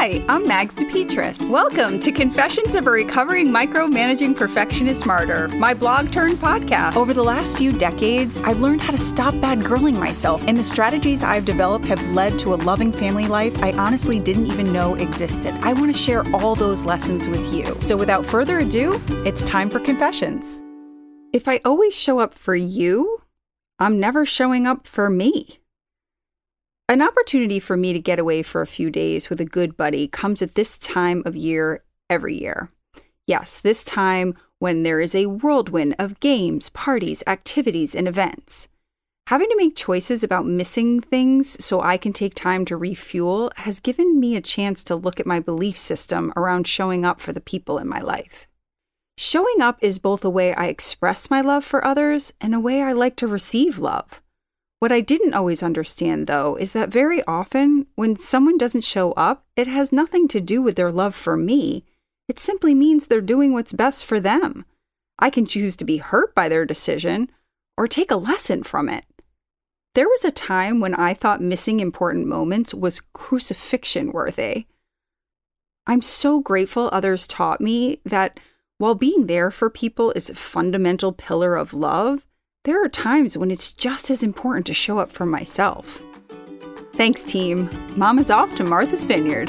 Hi, I'm Mags DePetris. Welcome to Confessions of a Recovering Micromanaging Perfectionist Martyr, my blog turned podcast. Over the last few decades, I've learned how to stop bad girling myself, and the strategies I've developed have led to a loving family life I honestly didn't even know existed. I want to share all those lessons with you. So without further ado, it's time for Confessions. If I always show up for you, I'm never showing up for me. An opportunity for me to get away for a few days with a good buddy comes at this time of year every year. Yes, this time when there is a whirlwind of games, parties, activities, and events. Having to make choices about missing things so I can take time to refuel has given me a chance to look at my belief system around showing up for the people in my life. Showing up is both a way I express my love for others and a way I like to receive love. What I didn't always understand, though, is that very often when someone doesn't show up, it has nothing to do with their love for me. It simply means they're doing what's best for them. I can choose to be hurt by their decision or take a lesson from it. There was a time when I thought missing important moments was crucifixion worthy. I'm so grateful others taught me that while being there for people is a fundamental pillar of love, there are times when it's just as important to show up for myself. Thanks, team. Mama's off to Martha's Vineyard.